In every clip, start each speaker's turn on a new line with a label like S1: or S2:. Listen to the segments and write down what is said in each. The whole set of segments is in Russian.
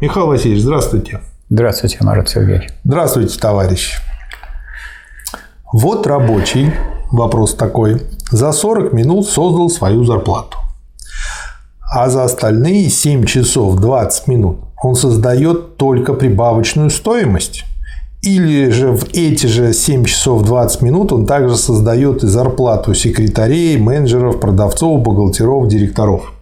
S1: Михаил Васильевич, здравствуйте.
S2: Здравствуйте, Марат Сергеевич.
S1: Здравствуйте, товарищ. Вот рабочий, вопрос такой, за 40 минут создал свою зарплату. А за остальные 7 часов 20 минут он создает только прибавочную стоимость. Или же в эти же 7 часов 20 минут он также создает и зарплату секретарей, менеджеров, продавцов, бухгалтеров, директоров.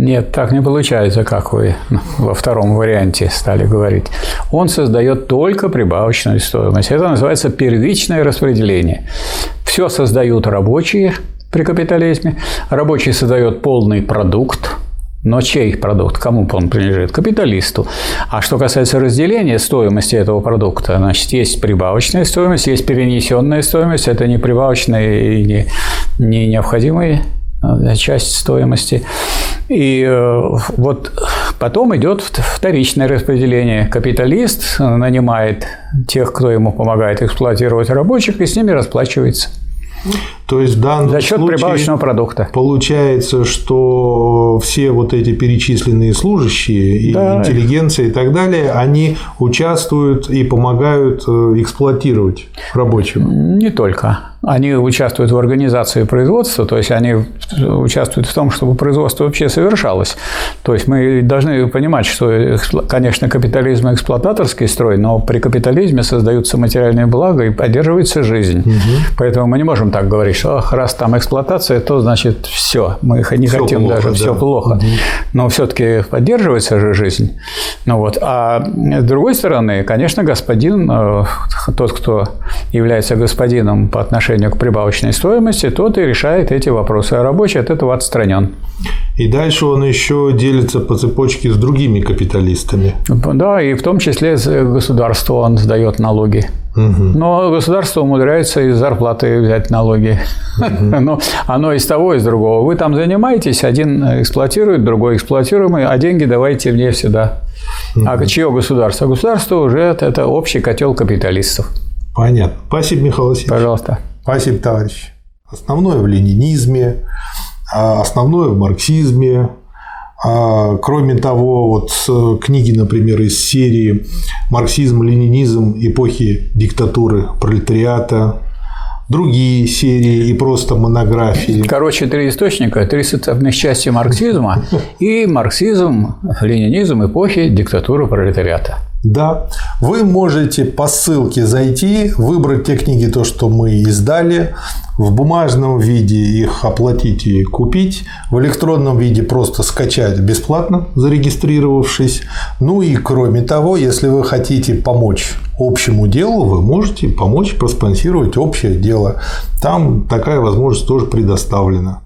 S2: Нет, так не получается, как вы во втором варианте стали говорить. Он создает только прибавочную стоимость. Это называется первичное распределение. Все создают рабочие при капитализме. Рабочий создает полный продукт, но чей продукт? Кому он принадлежит? Капиталисту. А что касается разделения стоимости этого продукта, значит, есть прибавочная стоимость, есть перенесенная стоимость. Это не прибавочная и не, не необходимая э, часть стоимости. И э, вот потом идет вторичное распределение. Капиталист нанимает тех, кто ему помогает эксплуатировать рабочих, и с ними расплачивается.
S1: То есть в данном
S2: За счет
S1: случае
S2: прибавочного продукта.
S1: Получается, что все вот эти перечисленные служащие и
S2: Да.
S1: интеллигенция и так далее, они участвуют и помогают э, эксплуатировать рабочих.
S2: Не только. Они участвуют в организации производства, то есть они участвуют в том, чтобы производство вообще совершалось. То есть мы должны понимать, что, конечно, капитализм эксплуататорский строй, но при капитализме создаются материальные блага и поддерживается жизнь. Поэтому мы не можем так говорить, что «Ах, раз там эксплуатация, то значит все, мы их не
S1: Всё
S2: хотим
S1: плохо,
S2: даже,
S1: да.
S2: все плохо. Но все-таки поддерживается же жизнь. Ну вот. А с другой стороны, конечно, господин, э, тот, кто является господином по отношению к прибавочной стоимости, тот и решает эти вопросы. А рабочий от этого отстранен.
S1: И дальше он еще делится по цепочке с другими капиталистами.
S2: Да, и в том числе с- государству он сдает налоги. Но государство умудряется из зарплаты взять налоги. Но оно из того, из другого. Вы там занимаетесь, один эксплуатирует, другой эксплуатируемый, а деньги давайте мне сюда. А чье государство? Государство уже это, это общий котел капиталистов.
S1: Понятно. Спасибо, Михаил Васильевич.
S2: Пожалуйста.
S1: Спасибо, товарищ. Основное в ленинизме, а основное в марксизме. А, Кроме того, вот книги, например, из серии «Марксизм, ленинизм. Эпохи диктатуры пролетариата», другие серии и просто монографии.
S2: Короче, три источника, три составных части марксизма и марксизм, ленинизм эпохи диктатуры пролетариата.
S1: Да, вы можете по ссылке зайти, выбрать те книги, то, что мы издали, в бумажном виде их оплатить и купить, в электронном виде просто скачать бесплатно, зарегистрировавшись. Ну и кроме того, если вы хотите помочь общему делу, вы можете помочь проспонсировать общее дело. Там такая возможность тоже предоставлена.